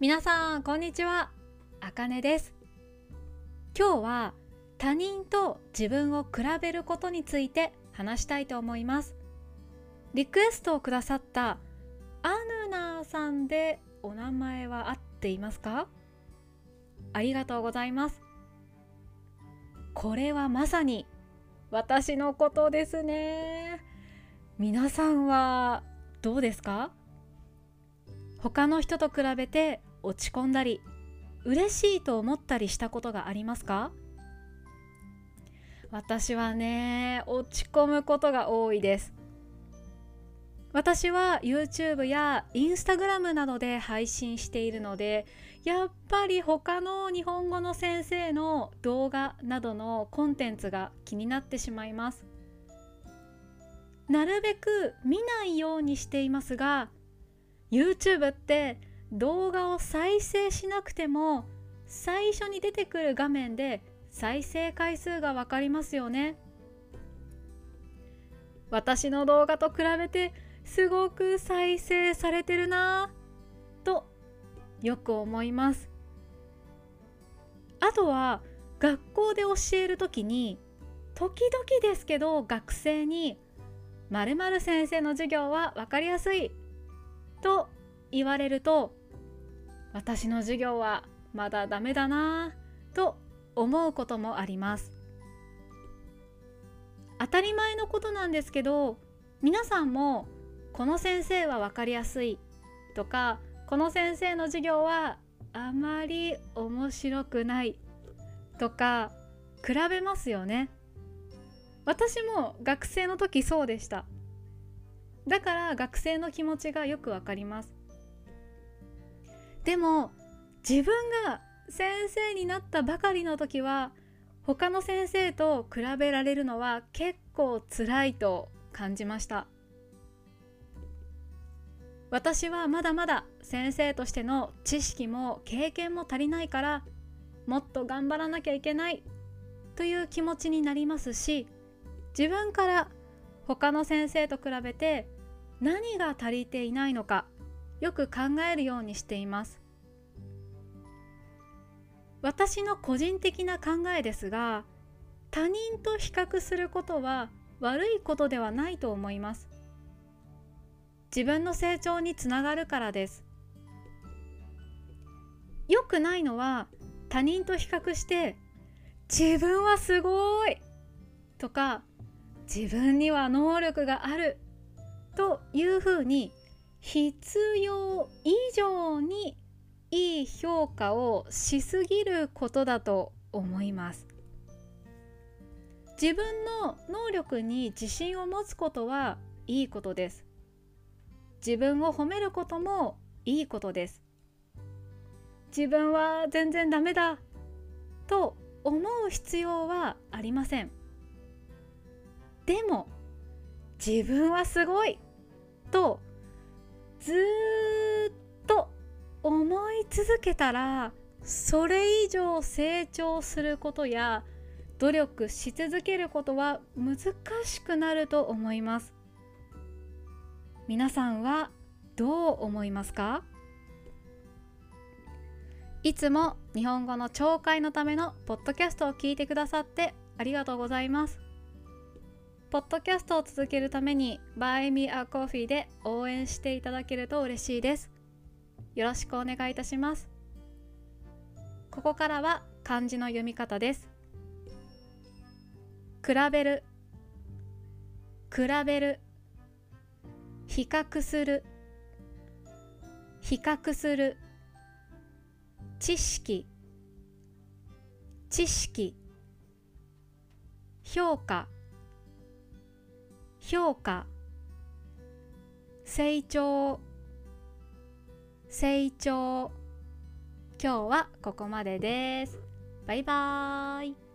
皆さんこんにちは。あかねです。今日は他人と自分を比べることについて話したいと思います。リクエストをくださったアヌナーさんでお名前は合っていますか？ありがとうございます。これはまさに私のことですね。皆さんはどうですか？他の人と比べて落ち込んだり嬉しいと思ったりしたことがありますか？私はね落ち込むことが多いです。私は YouTube や Instagram などで配信しているのでやっぱり他の日本語の先生の動画などのコンテンツが気になってしまいます。なるべく見ないようにしていますが YouTube って動画を再生しなくても最初に出てくる画面で再生回数がわかりますよね。私の動画と比べてすごく再生されてるなぁとよく思います。あとは学校で教える時に時々ですけど学生に〇〇先生の授業は分かりやすいと言われると私の授業はまだダメだなぁと思うこともあります。当たり前のことなんですけど皆さんもこの先生は分かりやすいとかこの先生の授業はあまり面白くないとか比べますよね。私も学生の時そうでした。だから学生の気持ちがよくわかります。でも自分が先生になったばかりの時は他の先生と比べられるのは結構辛いと感じました。私はまだまだ先生としての知識も経験も足りないからもっと頑張らなきゃいけないという気持ちになりますし自分から他の先生と比べて何が足りていないのかよく考えるようにしています。私の個人的な考えですが他人と比較することは悪いことではないと思います。自分の成長につながるからです。良くないのは他人と比較して自分はすごい!とか自分には能力がある!というふうに必要以上にいい評価をしすぎることだと思います。自分の能力に自信を持つことはいいことです。自分を褒めることもいいことです。自分は全然ダメだと思う必要はありません。でも自分はすごいとずっと思い続けたらそれ以上成長することや努力し続けることは難しくなると思います。皆さんはどう思いますか？いつも日本語の聴解のためのポッドキャストを聞いてくださってありがとうございます。ポッドキャストを続けるために Buy Me a Coffee で応援していただけると嬉しいです。よろしくお願いいたします。ここからは漢字の読み方です。比べる。比べる。比較する。比較する。知識。知識。評価。評価成長成長。今日はここまでです。バイバーイ。